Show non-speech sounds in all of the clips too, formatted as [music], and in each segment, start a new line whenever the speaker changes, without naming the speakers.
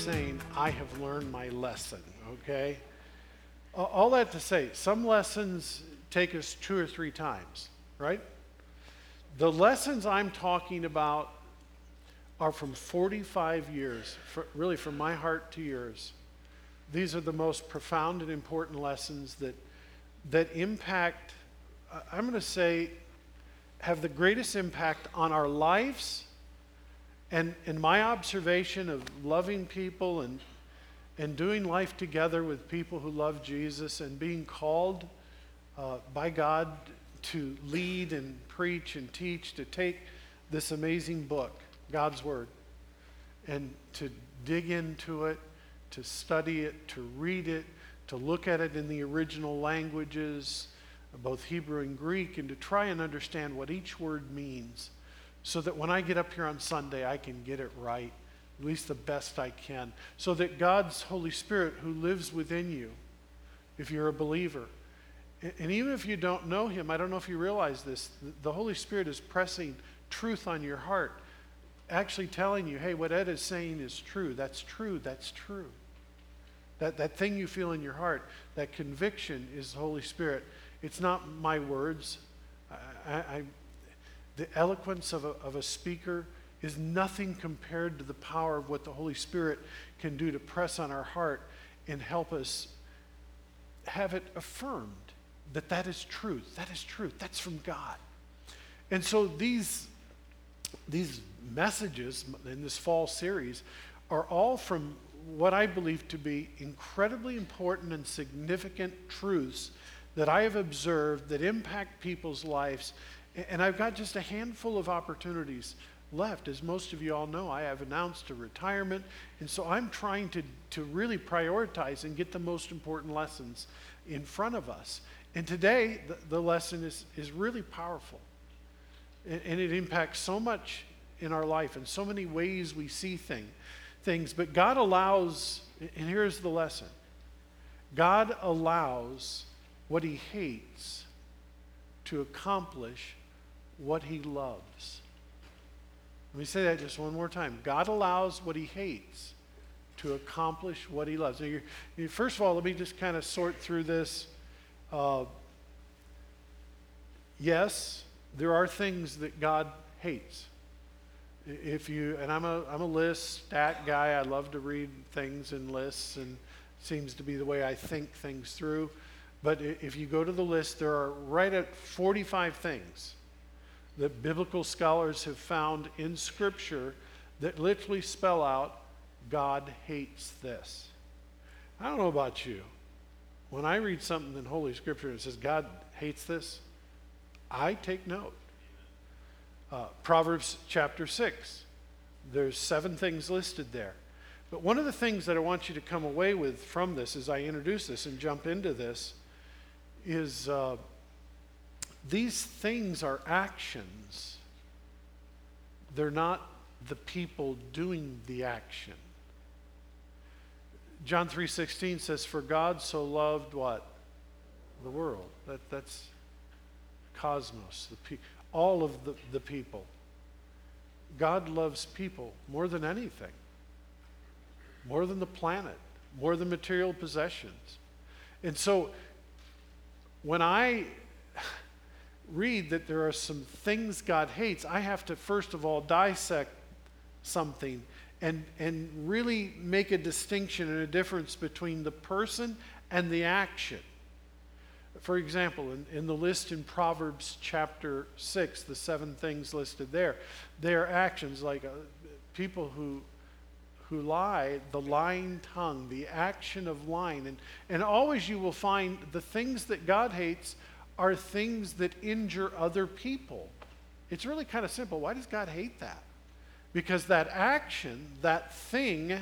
saying, I have learned my lesson, okay? All that to say, some lessons take us two or three times, right? The lessons I'm talking about are from 45 years, really from my heart to yours. These are the most profound and important lessons that, that impact, I'm going to say, have the greatest impact on our lives. And in my observation of loving people and, and doing life together with people who love Jesus and being called uh, by God to lead and preach and teach, to take this amazing book, God's Word, and to dig into it, to study it, to read it, to look at it in the original languages, both Hebrew and Greek, and to try and understand what each word means so that when I get up here on Sunday, I can get it right, at least the best I can, so that God's Holy Spirit, who lives within you, if you're a believer, and even if you don't know Him, I don't know if you realize this, the Holy Spirit is pressing truth on your heart, actually telling you, hey, what Ed is saying is true. That's true. That's true. That, that thing you feel in your heart, that conviction is the Holy Spirit. It's not my words. I, I, the eloquence of a, of a speaker is nothing compared to the power of what the Holy Spirit can do to press on our heart and help us have it affirmed that that is truth. That is truth. That's from God. And so these, these messages in this fall series are all from what I believe to be incredibly important and significant truths that I have observed that impact people's lives. And I've got just a handful of opportunities left. As most of you all know, I have announced a retirement. And so I'm trying to, to really prioritize and get the most important lessons in front of us. And today, the, the lesson is, is really powerful. And, and it impacts so much in our life and so many ways we see thing, things. But God allows, and here's the lesson God allows what he hates to accomplish what he loves. Let me say that just one more time. God allows what he hates to accomplish what he loves. Now, first of all, let me just kind of sort through this. Uh, yes, there are things that God hates. If you, and I'm a, I'm a list stat guy, I love to read things in lists, and seems to be the way I think things through. But if you go to the list, there are right at 45 things that biblical scholars have found in Scripture that literally spell out God hates this. I don't know about you. When I read something in Holy Scripture and it says God hates this, I take note. Uh, Proverbs chapter 6, there's seven things listed there. But one of the things that I want you to come away with from this as I introduce this and jump into this is uh, these things are actions. They're not the people doing the action. John 3:16 says for God so loved what? The world. That, that's cosmos, the pe- all of the, the people. God loves people more than anything. More than the planet, more than material possessions. And so when I read that there are some things God hates, I have to first of all dissect something and, and really make a distinction and a difference between the person and the action. For example, in, in the list in Proverbs chapter 6, the seven things listed there, they are actions like uh, people who who lie, the lying tongue, the action of lying. And, and always you will find the things that God hates are things that injure other people. It's really kind of simple. Why does God hate that? Because that action, that thing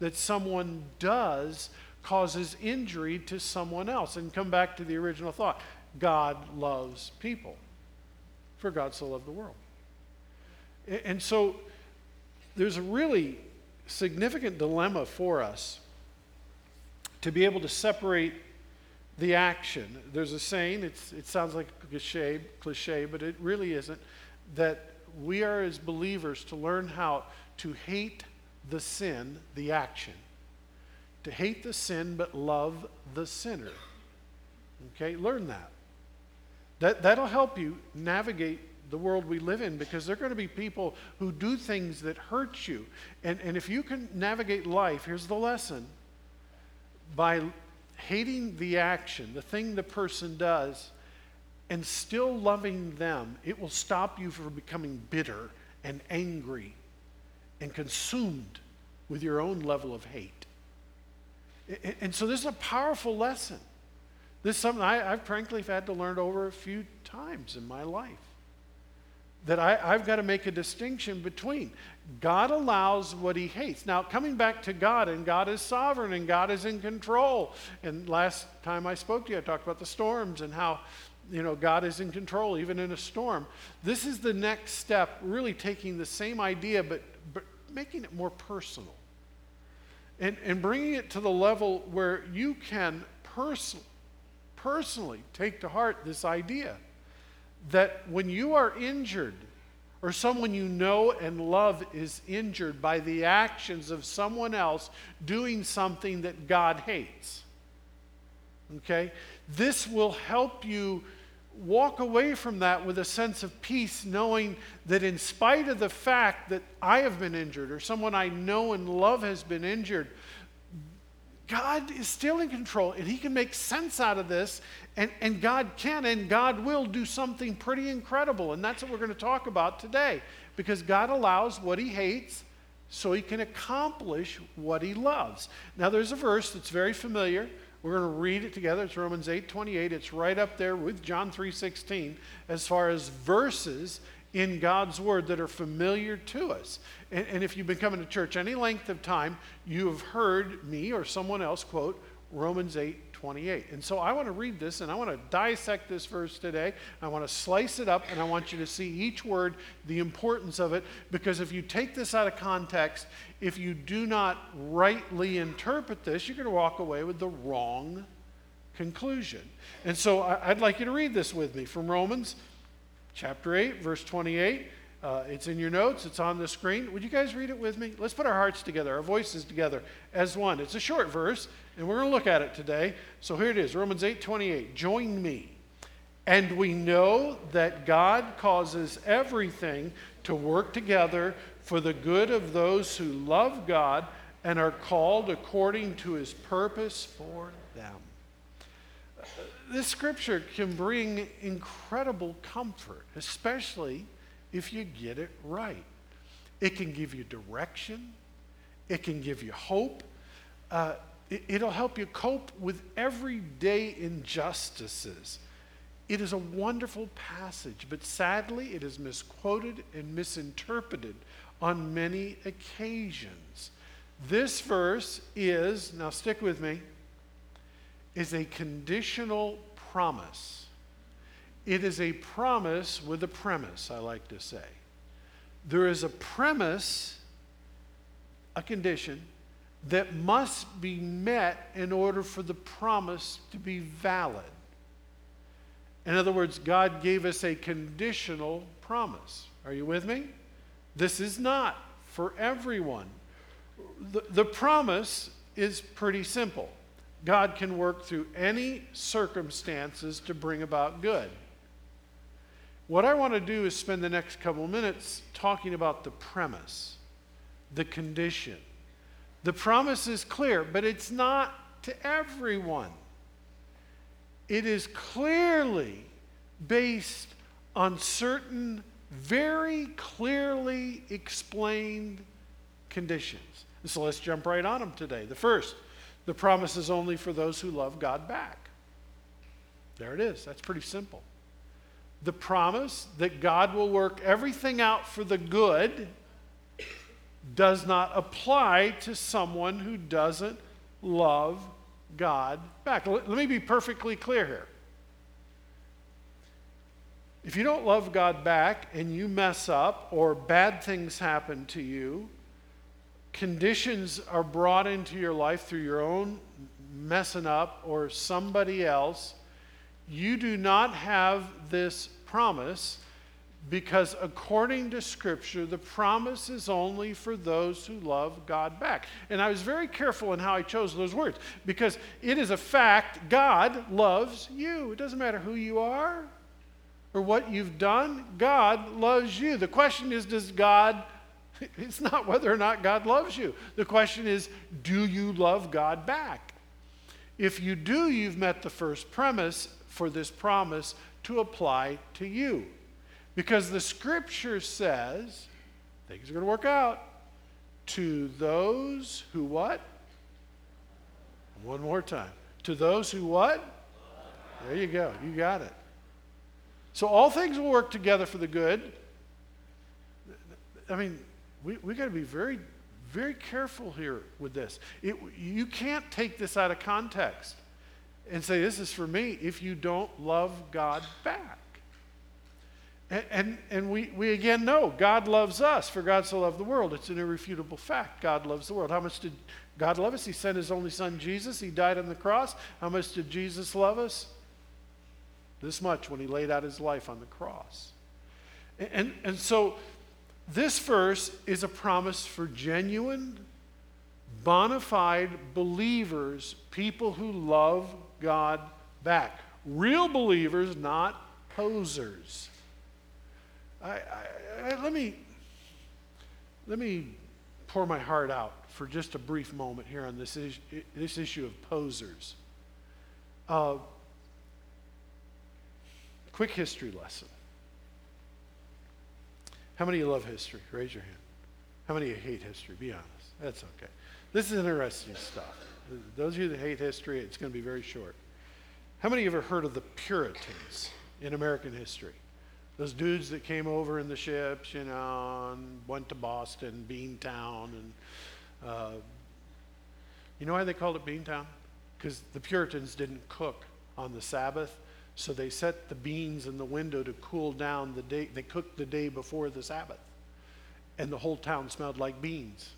that someone does, causes injury to someone else. And come back to the original thought God loves people, for God so loved the world. And so there's a really significant dilemma for us to be able to separate the action. There's a saying, it sounds like a cliche, cliche, but it really isn't, that we are as believers to learn how to hate the sin, the action. To hate the sin, but love the sinner. Okay, learn that. that that'll help you navigate the world we live in because there are going to be people who do things that hurt you. And, and if you can navigate life, here's the lesson by hating the action, the thing the person does, and still loving them, it will stop you from becoming bitter and angry and consumed with your own level of hate. And so this is a powerful lesson. This is something I, have frankly had to learn over a few times in my life. That I, I've got to make a distinction between God allows what he hates. Now, coming back to God, and God is sovereign and God is in control. And last time I spoke to you, I talked about the storms and how, you know, God is in control even in a storm. This is the next step, really taking the same idea, but, but making it more personal. And, and bringing it to the level where you can person, personally take to heart this idea that when you are injured, or someone you know and love is injured by the actions of someone else doing something that God hates. Okay? This will help you walk away from that with a sense of peace, knowing that in spite of the fact that I have been injured or someone I know and love has been injured, God is still in control and He can make sense out of this, and, and God can and God will do something pretty incredible. And that's what we're going to talk about today because God allows what He hates so He can accomplish what He loves. Now, there's a verse that's very familiar. We're going to read it together. It's Romans 8 28. It's right up there with John 3 16 as far as verses in God's Word that are familiar to us. And, and, if you've been coming to church any length of time, you have heard me or someone else quote Romans 8 28. And so I want to read this and I want to dissect this verse today. I want to slice it up and I want you to see each word, the importance of it, because if you take this out of context, if you do not rightly interpret this, you're going to walk away with the wrong conclusion. And so I'd like you to read this with me from Romans chapter 8, verse 28. Uh, it's in your notes, it's on the screen. Would you guys read it with me? Let's put our hearts together, our voices together as one. It's a short verse, and we're going to look at it today. So here it is Romans 8 28. Join me. And we know that God causes everything to work together for the good of those who love God and are called according to his purpose for them this scripture can bring incredible comfort, especially if you get it right. It can give you direction, it can give you hope. Uh, it, will help you cope with everyday injustices. It is a wonderful passage, but sadly, it is misquoted and misinterpreted on many occasions. This verse is, now stick with me, is a conditional promise. It is a promise with a premise, I like to say. There is a premise, a condition, that must be met in order for the promise to be valid. In other words, God gave us a conditional promise. Are you with me? This is not for everyone. The, the promise is pretty simple God can work through any circumstances to bring about good. What I want to do is spend the next couple minutes talking about the premise, the condition. The promise is clear, but it's not to everyone. It is clearly based on certain very clearly explained conditions. So let's jump right on them today. The first, the promise is only for those who love God back. There it is. That's pretty simple. The promise that God will work everything out for the good does not apply to someone who doesn't love God back. Let, me be perfectly clear here. If you don't love God back and you mess up or bad things happen to you, conditions are brought into your life through your own messing up or somebody else, you do not have this promise because according to Scripture, the promise is only for those who love God back. And I was very careful in how I chose those words because it is a fact God loves you. It doesn't matter who you are or what you've done, God loves you. The question is, does God, [laughs] it's not whether or not God loves you. The question is, do you love God back? If you do, you've met the first premise for this promise to apply to you. Because the scripture says things are going to work out to those who what? One more time. To those who what? There you go. You got it. So all things will work together for the good. I mean, we, we got to be very, very careful here with this. It, you can't take this out of context and say, This is for me, if you don't love God back. And, and, and, we, we again know God loves us, for God so loved the world. It's an irrefutable fact. God loves the world. How much did God love us? He sent his only son, Jesus. He died on the cross. How much did Jesus love us? This much when he laid out his life on the cross. And, and, and so this verse is a promise for genuine, bona fide believers, people who love God back. Real believers, not posers. I, I, I, let me let me pour my heart out for just a brief moment here on this, is, this issue of posers. Uh, quick history lesson. How many of you love history? Raise your hand. How many of you hate history? Be honest. That's okay. This is interesting stuff. Those of you that hate history, it's going to be very short. How many of you ever heard of the Puritans in American history? those dudes that came over in the ships, you know, and went to Boston, Beantown, and uh, you know why they called it Beantown? Because the Puritans didn't cook on the Sabbath, so they set the beans in the window to cool down the day. They cooked the day before the Sabbath, and the whole town smelled like beans.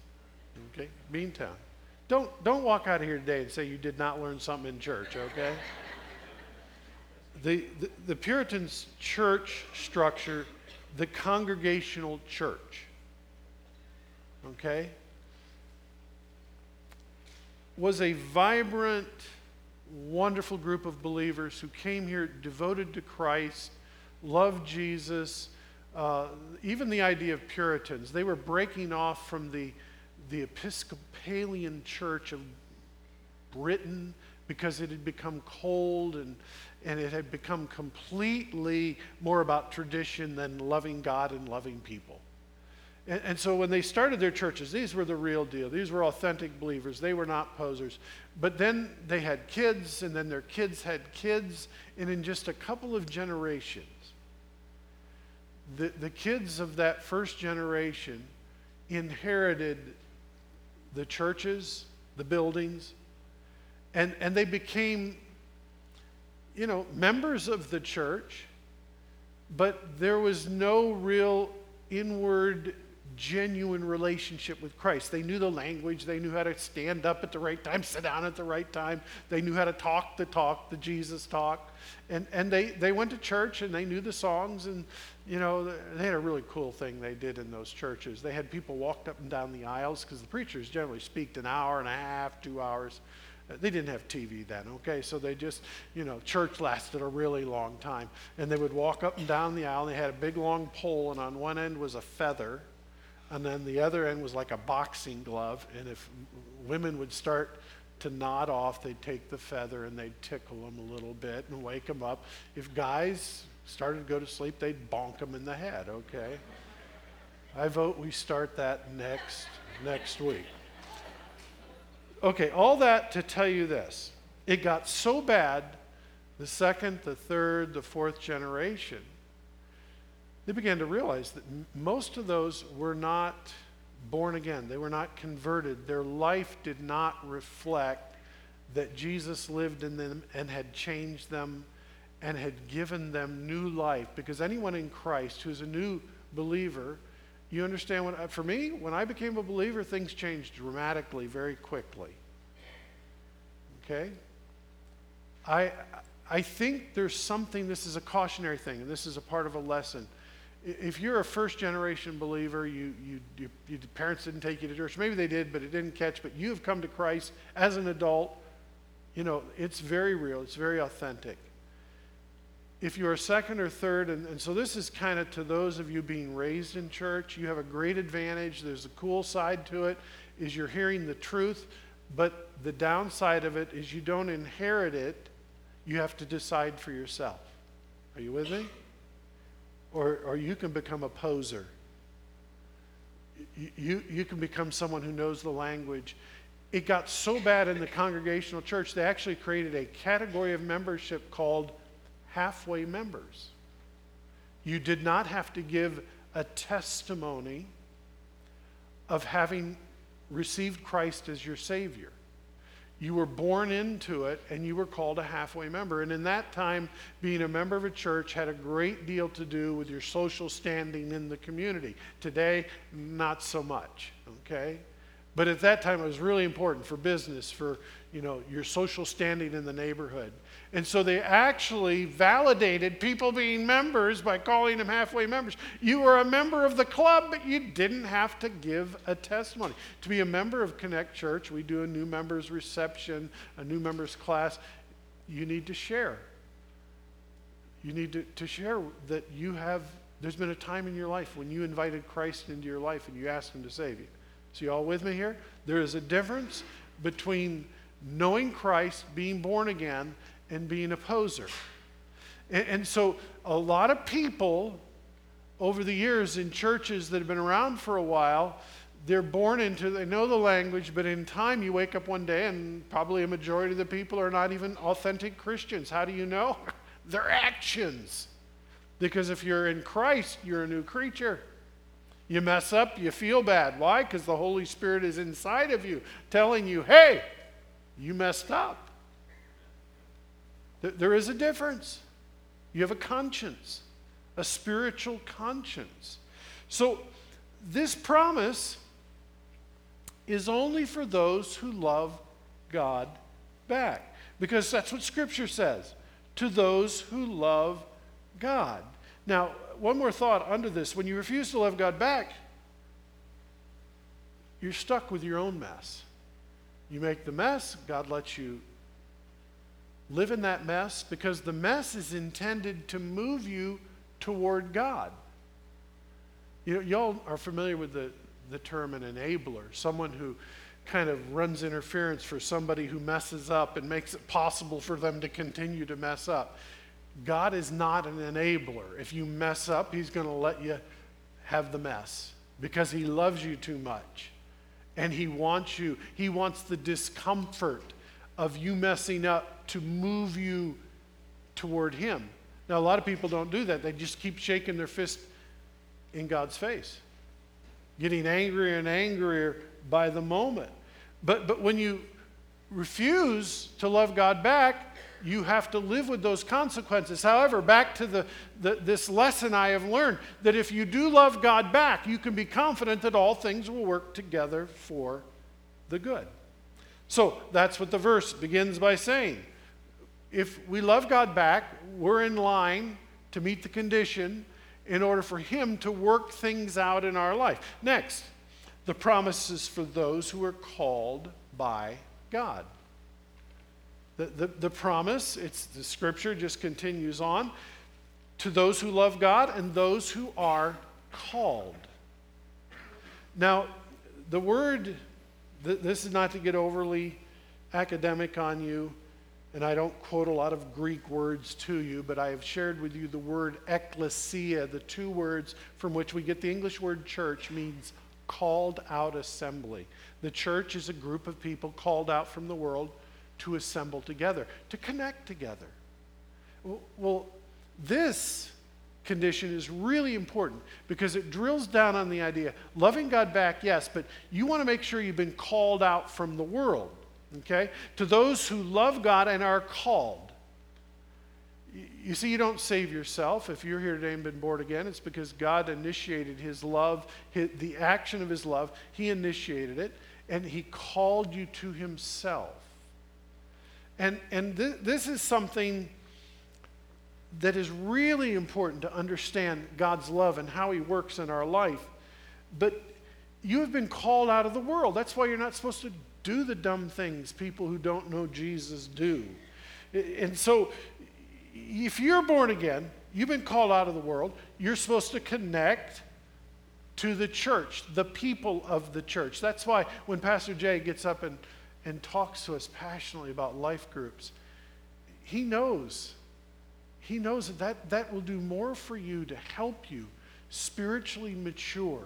Okay, Beantown. Don't don't walk out of here today and say you did not learn something in church. Okay the, the, the Puritans' church structure, the congregational church, okay, was a vibrant, wonderful group of believers who came here devoted to Christ, loved Jesus. Uh, even the idea of Puritans, they were breaking off from the, the Episcopalian church of Britain because it had become cold and, and it had become completely more about tradition than loving God and loving people. And, and, so when they started their churches, these were the real deal. These were authentic believers. They were not posers. But then they had kids, and then their kids had kids, and in just a couple of generations, the, the kids of that first generation inherited the churches, the buildings, and, and they became you know, members of the church, but there was no real inward, genuine relationship with Christ. They knew the language, they knew how to stand up at the right time, sit down at the right time, they knew how to talk the talk, the Jesus talk. And, and they, they went to church and they knew the songs, and you know, they had a really cool thing they did in those churches. They had people walked up and down the aisles because the preachers generally speak an hour and a half, two hours. Uh, they didn't have TV then, okay? So they just, you know, church lasted a really long time. And they would walk up and down the aisle, and they had a big long pole, and on one end was a feather, and then the other end was like a boxing glove. And if women would start to nod off, they'd take the feather and they'd tickle them a little bit and wake them up. If guys started to go to sleep, they'd bonk them in the head, okay? I vote we start that next next week. Okay, all that to tell you this. It got so bad, the second, the third, the fourth generation, they began to realize that most of those were not born again. They were not converted. Their life did not reflect that Jesus lived in them and had changed them and had given them new life. Because anyone in Christ who's a new believer, you understand what, uh, for me, when I became a believer, things changed dramatically very quickly. Okay? I, I think there's something, this is a cautionary thing, and this is a part of a lesson. If you're a first generation believer, you, you, you, your parents didn't take you to church. Maybe they did, but it didn't catch. But you have come to Christ as an adult. You know, it's very real, it's very authentic. If you're a second or third, and, and so this is kind of to those of you being raised in church, you have a great advantage. There's a cool side to it, is you're hearing the truth, but the downside of it is you don't inherit it. You have to decide for yourself. Are you with me? Or, or you can become a poser. You, you, you can become someone who knows the language. It got so bad in the congregational church, they actually created a category of membership called halfway members. You did not have to give a testimony of having received Christ as your Savior. You were born into it and you were called a halfway member. And in that time, being a member of a church had a great deal to do with your social standing in the community. Today, not so much, okay? But at that time, it was really important for business, for you know, your social standing in the neighborhood. And so they actually validated people being members by calling them halfway members. You were a member of the club, but you didn't have to give a testimony. To be a member of Connect Church, we do a new members reception, a new members class. You need to share. You need to, to share that you have, there's been a time in your life when you invited Christ into your life and you asked Him to save you. So, you all with me here? There is a difference between knowing Christ, being born again, and being a poser. And, and, so a lot of people over the years in churches that have been around for a while, they're born into, they know the language, but in time you wake up one day and probably a majority of the people are not even authentic Christians. How do you know? [laughs] Their actions. Because if you're in Christ, you're a new creature. You mess up, you feel bad. Why? Because the Holy Spirit is inside of you telling you, hey, you messed up. There is a difference. You have a conscience, a spiritual conscience. So, this promise is only for those who love God back. Because that's what Scripture says to those who love God. Now, one more thought under this. When you refuse to love God back, you're stuck with your own mess. You make the mess, God lets you live in that mess because the mess is intended to move you toward God. You know, y'all are familiar with the, the term an enabler, someone who kind of runs interference for somebody who messes up and makes it possible for them to continue to mess up. God is not an enabler. If you mess up, He's going to let you have the mess because He loves you too much. And He wants you, He wants the discomfort of you messing up to move you toward Him. Now, a lot of people don't do that. They just keep shaking their fist in God's face, getting angrier and angrier by the moment. But, but when you refuse to love God back, you have to live with those consequences. However, back to the, the, this lesson I have learned that if you do love God back, you can be confident that all things will work together for the good. So that's what the verse begins by saying. If we love God back, we're in line to meet the condition in order for Him to work things out in our life. Next, the promises for those who are called by God. The, the, the promise, it's the scripture just continues on to those who love God and those who are called. Now, the word th- this is not to get overly academic on you, and I don't quote a lot of Greek words to you, but I have shared with you the word ecclesia, the two words from which we get the English word church, means called out assembly. The church is a group of people called out from the world to assemble together, to connect together. Well, this condition is really important because it drills down on the idea loving God back, yes, but you want to make sure you've been called out from the world, okay? To those who love God and are called. You see, you don't save yourself. If you're here today and been born again, it's because God initiated His love, his, the action of His love. He initiated it, and He called you to Himself. And, and th- this is something that is really important to understand God's love and how He works in our life. But you have been called out of the world. That's why you're not supposed to do the dumb things people who don't know Jesus do. And so, if you're born again, you've been called out of the world, you're supposed to connect to the church, the people of the church. That's why when Pastor Jay gets up and, and talks to us passionately about life groups, he knows. He knows that, that that will do more for you to help you spiritually mature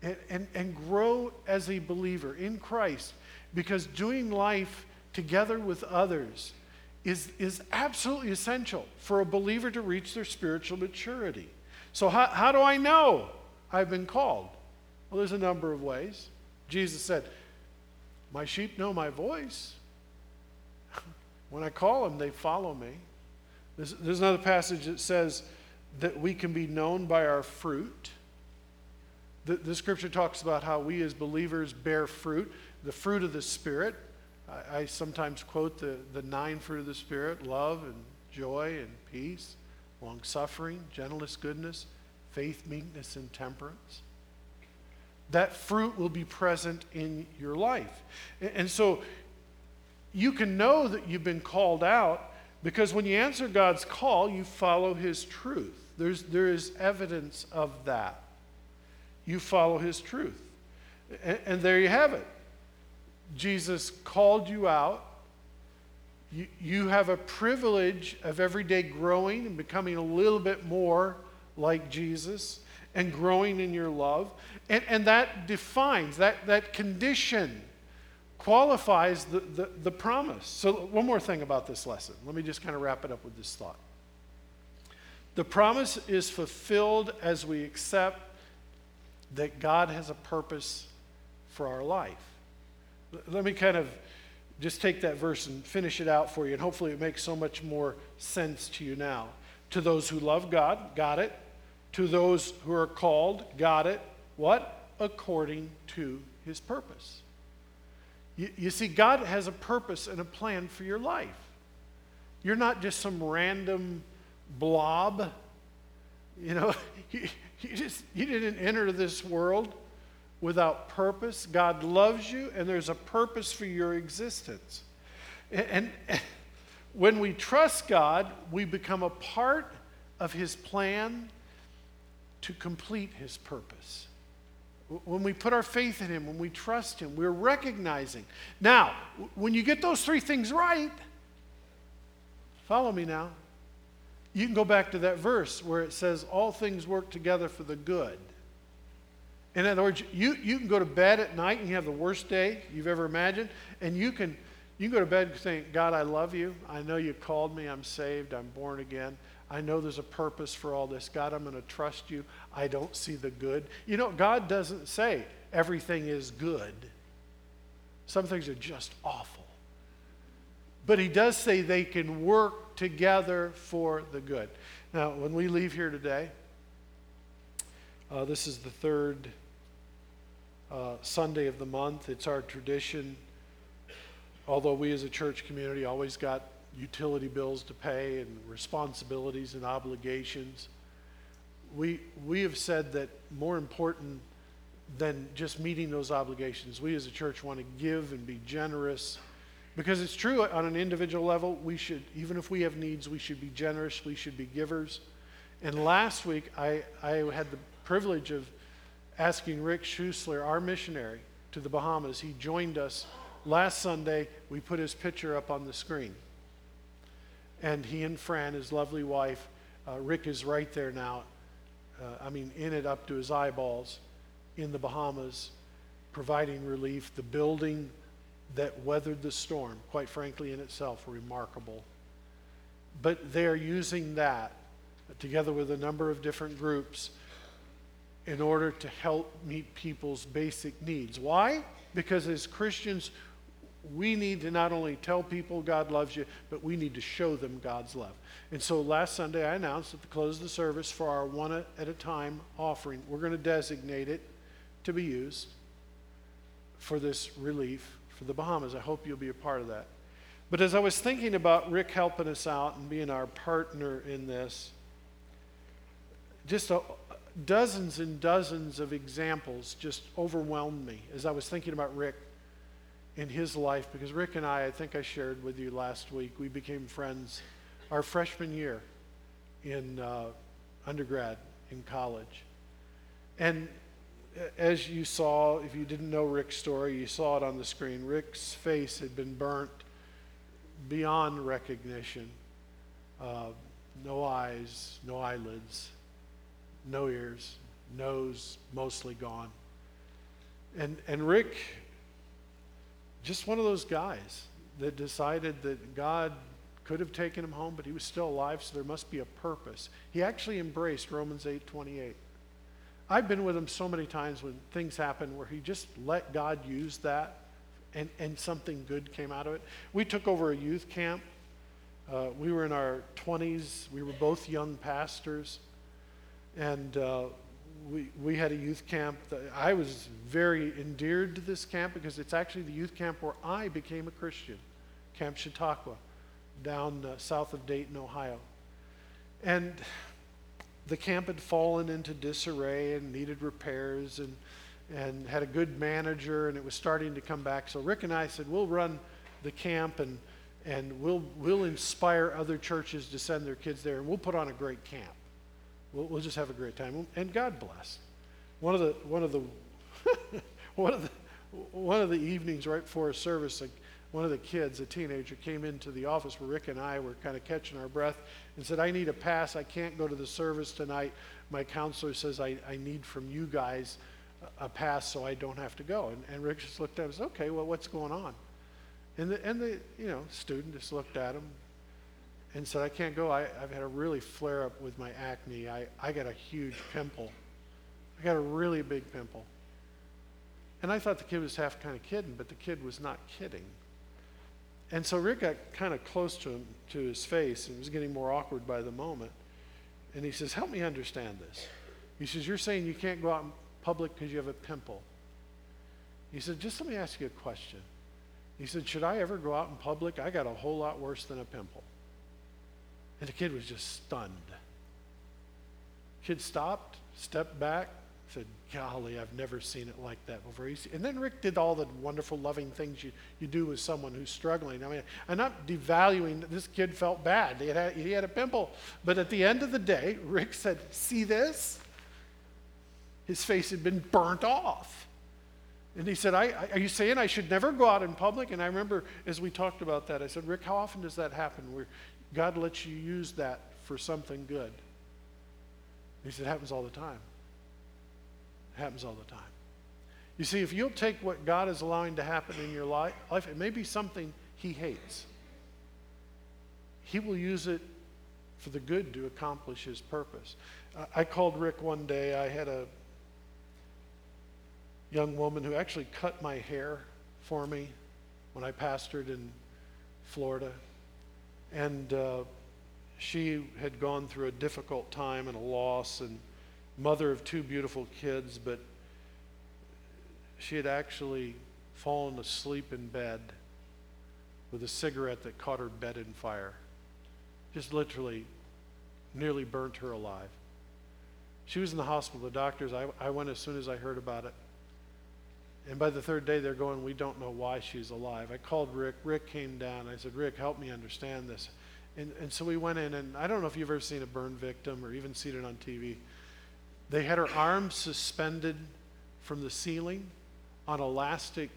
and, and, and grow as a believer in Christ because doing life together with others is, is absolutely essential for a believer to reach their spiritual maturity. So, how, how do I know I've been called? Well, there's a number of ways. Jesus said, My sheep know my voice. [laughs] when I call them, they follow me. There's, there's another passage that says that we can be known by our fruit. The, the scripture talks about how we as believers bear fruit, the fruit of the Spirit. I, I sometimes quote the, the nine fruit of the Spirit love and joy and peace, long suffering, gentleness, goodness, faith, meekness, and temperance. That fruit will be present in your life. And, and so you can know that you've been called out because when you answer God's call, you follow His truth. There's, there is evidence of that you follow his truth. And, and there you have it. Jesus called you out. You, you have a privilege of every day growing and becoming a little bit more like Jesus and growing in your love. And, and that defines, that, that condition qualifies the, the, the promise. So, one more thing about this lesson. Let me just kind of wrap it up with this thought. The promise is fulfilled as we accept that God has a purpose for our life. Let me kind of just take that verse and finish it out for you, and hopefully it makes so much more sense to you now. To those who love God, got it. To those who are called, got it. What? According to his purpose. You, you see, God has a purpose and a plan for your life. You're not just some random blob. You know, [laughs] You just you didn't enter this world without purpose. God loves you, and there's a purpose for your existence. And, and, and when we trust God, we become a part of His plan to complete His purpose. When we put our faith in Him, when we trust Him, we're recognizing. Now, when you get those three things right, follow me now. You can go back to that verse where it says, All things work together for the good. In other words, you, you can go to bed at night and you have the worst day you've ever imagined, and you can, you can go to bed saying, God, I love you. I know you called me. I'm saved. I'm born again. I know there's a purpose for all this. God, I'm going to trust you. I don't see the good. You know, God doesn't say everything is good, some things are just awful. But He does say they can work together for the good. Now, when we leave here today, uh, this is the third uh, Sunday of the month. It's our tradition. Although we as a church community always got utility bills to pay and responsibilities and obligations, we, we have said that more important than just meeting those obligations, we as a church want to give and be generous because it's true on an individual level, we should, even if we have needs, we should be generous, we should be givers. And last week, I, I had the privilege of asking Rick Schusler, our missionary to the Bahamas. He joined us last Sunday. We put his picture up on the screen. And he and Fran, his lovely wife, uh, Rick is right there now. Uh, I mean, in it up to his eyeballs in the Bahamas, providing relief. The building that weathered the storm, quite frankly, in itself, remarkable. But they are using that together with a number of different groups in order to help meet people's basic needs. Why? Because as Christians, we need to not only tell people God loves you, but we need to show them God's love. And so last Sunday, I announced at the close of the service for our one at a time offering, we're going to designate it to be used for this relief for the Bahamas. I hope you'll be a part of that. But as I was thinking about Rick helping us out and being our partner in this, just a, dozens and dozens of examples just overwhelmed me as I was thinking about Rick in his life because Rick and I, I think I shared with you last week, we became friends our freshman year in uh, undergrad in college. And as you saw, if you didn't know Rick's story, you saw it on the screen. Rick's face had been burnt beyond recognition. Uh, no eyes, no eyelids, no ears, nose mostly gone. And, and Rick, just one of those guys that decided that God could have taken him home, but he was still alive, so there must be a purpose. He actually embraced Romans 8 28. I've been with him so many times when things happen where he just let God use that and, and something good came out of it. We took over a youth camp. Uh, we were in our 20s. We were both young pastors. And uh, we, we had a youth camp. I was very endeared to this camp because it's actually the youth camp where I became a Christian, Camp Chautauqua, down uh, south of Dayton, Ohio. And the camp had fallen into disarray and needed repairs and, and had a good manager and it was starting to come back. So Rick and I said, we'll run the camp and, and we'll, we'll inspire other churches to send their kids there and we'll put on a great camp. We'll, we'll just have a great time. And God bless. One of the, one of the, [laughs] one of the, one of the evenings right before a service, one of the kids, a teenager, came into the office where Rick and I were kind of catching our breath and said, I need a pass. I can't go to the service tonight. My counselor says I, I need from you guys a pass so I don't have to go. And, and Rick just looked at him and said, okay, well, what's going on? And the, and the you know, student just looked at him and said, I can't go. I, I've had a really flare up with my acne. I, I got a huge pimple. I got a really big pimple. And I thought the kid was half kind of kidding, but the kid was not kidding. And so Rick got kind of close to him, to his face, and it was getting more awkward by the moment. And he says, Help me understand this. He says, You're saying you can't go out in public because you have a pimple. He said, Just let me ask you a question. He said, Should I ever go out in public? I got a whole lot worse than a pimple. And the kid was just stunned. Kid stopped, stepped back, said, Golly, I've never seen it like that before. And then Rick did all the wonderful, loving things you, you do with someone who's struggling. I mean, I'm not devaluing this kid felt bad. He had, he had a pimple. But at the end of the day, Rick said, See this? His face had been burnt off. And he said, I, Are you saying I should never go out in public? And I remember as we talked about that, I said, Rick, how often does that happen where God lets you use that for something good? He said, It happens all the time It happens all the time. You see, if you'll take what God is allowing to happen in your life, it may be something He hates. He will use it for the good to accomplish His purpose. I called Rick one day. I had a young woman who actually cut my hair for me when I pastored in Florida. And uh, she had gone through a difficult time and a loss and mother of two beautiful kids, but she had actually fallen asleep in bed with a cigarette that caught her bed in fire. Just literally nearly burnt her alive. She was in the hospital. The doctors, I, I went as soon as I heard about it. And by the third day, they're going, We don't know why she's alive. I called Rick. Rick came down. I said, Rick, help me understand this. And, and so we went in, and I don't know if you've ever seen a burn victim or even seen it on TV. They had her arms suspended from the ceiling on elastic,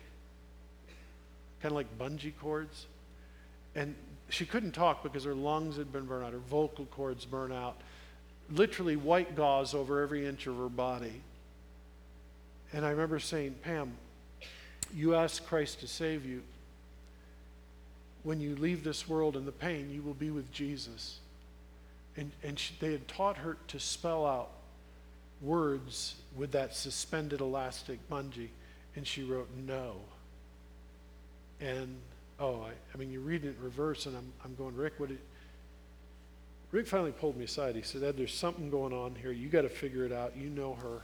kind of like bungee cords. And she couldn't talk because her lungs had been burned out, her vocal cords burned out. Literally white gauze over every inch of her body. And I remember saying, Pam, you ask Christ to save you. When you leave this world in the pain, you will be with Jesus. And, and she, they had taught her to spell out words with that suspended elastic bungee, and she wrote no. And oh, I, I mean, you read it in reverse, and I'm, I'm going, Rick, what did. Rick finally pulled me aside. He said, Ed, there's something going on here. You got to figure it out. You know her,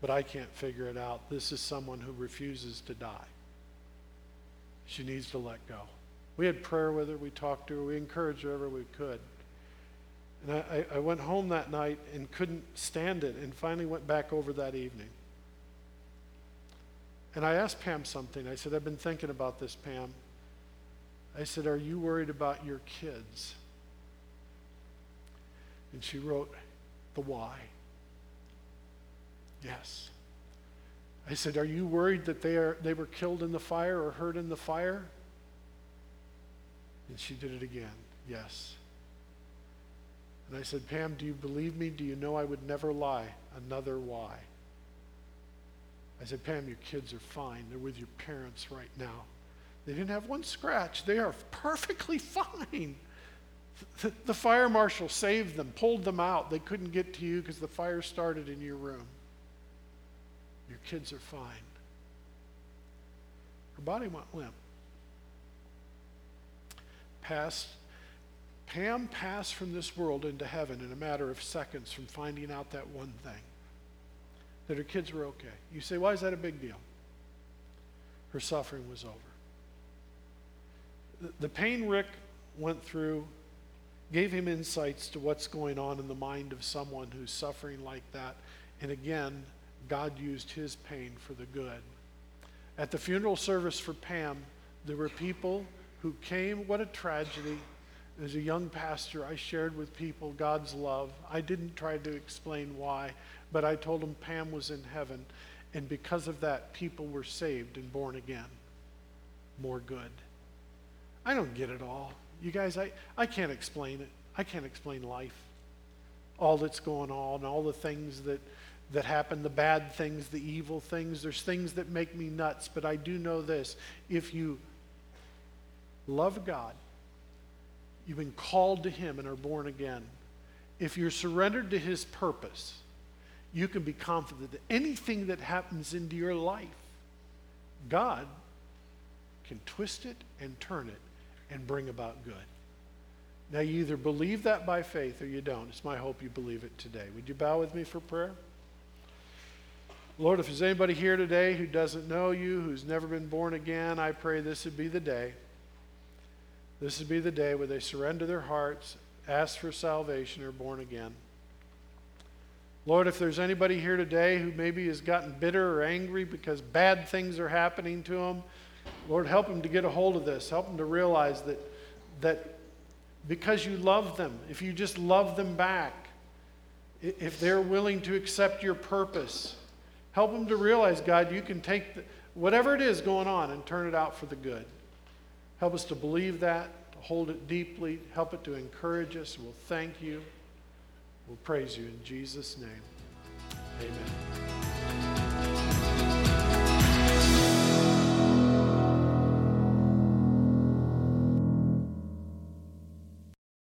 but I can't figure it out. This is someone who refuses to die. She needs to let go. We had prayer with her, we talked to her, we encouraged her wherever we could. And I, I went home that night and couldn't stand it and finally went back over that evening. And I asked Pam something. I said, I've been thinking about this, Pam. I said, Are you worried about your kids? And she wrote the why. Yes. I said, Are you worried that they, are, they were killed in the fire or hurt in the fire? And she did it again. Yes. And I said, Pam, do you believe me? Do you know I would never lie? Another why. I said, Pam, your kids are fine. They're with your parents right now. They didn't have one scratch. They are perfectly [laughs] fine. The, the fire marshal saved them, pulled them out. They couldn't get to you because the fire started in your room. Your kids are fine. Her body went limp. Passed Pam passed from this world into heaven in a matter of seconds from finding out that one thing that her kids were okay. You say, why is that a big deal? Her suffering was over. The pain Rick went through gave him insights to what's going on in the mind of someone who's suffering like that. And again, God used his pain for the good. At the funeral service for Pam, there were people who came. What a tragedy as a young pastor, I shared with people God's love. I didn't try to explain why, but I told them Pam was in heaven. And because of that, people were saved and born again. More good. I don't get it all. You guys, I, I can't explain it. I can't explain life. All that's going on, all the things that, that happen, the bad things, the evil things. There's things that make me nuts, but I do know this. If you love God, You've been called to Him and are born again. If you're surrendered to His purpose, you can be confident that anything that happens into your life, God can twist it and turn it and bring about good. Now, you either believe that by faith or you don't. It's my hope you believe it today. Would you bow with me for prayer? Lord, if there's anybody here today who doesn't know you, who's never been born again, I pray this would be the day. This would be the day where they surrender their hearts, ask for salvation, or born again. Lord, if there's anybody here today who maybe has gotten bitter or angry because bad things are happening to them, Lord, help them to get a hold of this. Help them to realize that, that because you love them, if you just love them back, if they're willing to accept your purpose, help them to realize, God, you can take the, whatever it is going on and turn it out for the good. Help us to believe that, to hold it deeply. Help it to encourage us. We'll thank you. We'll praise you in Jesus' name. Amen.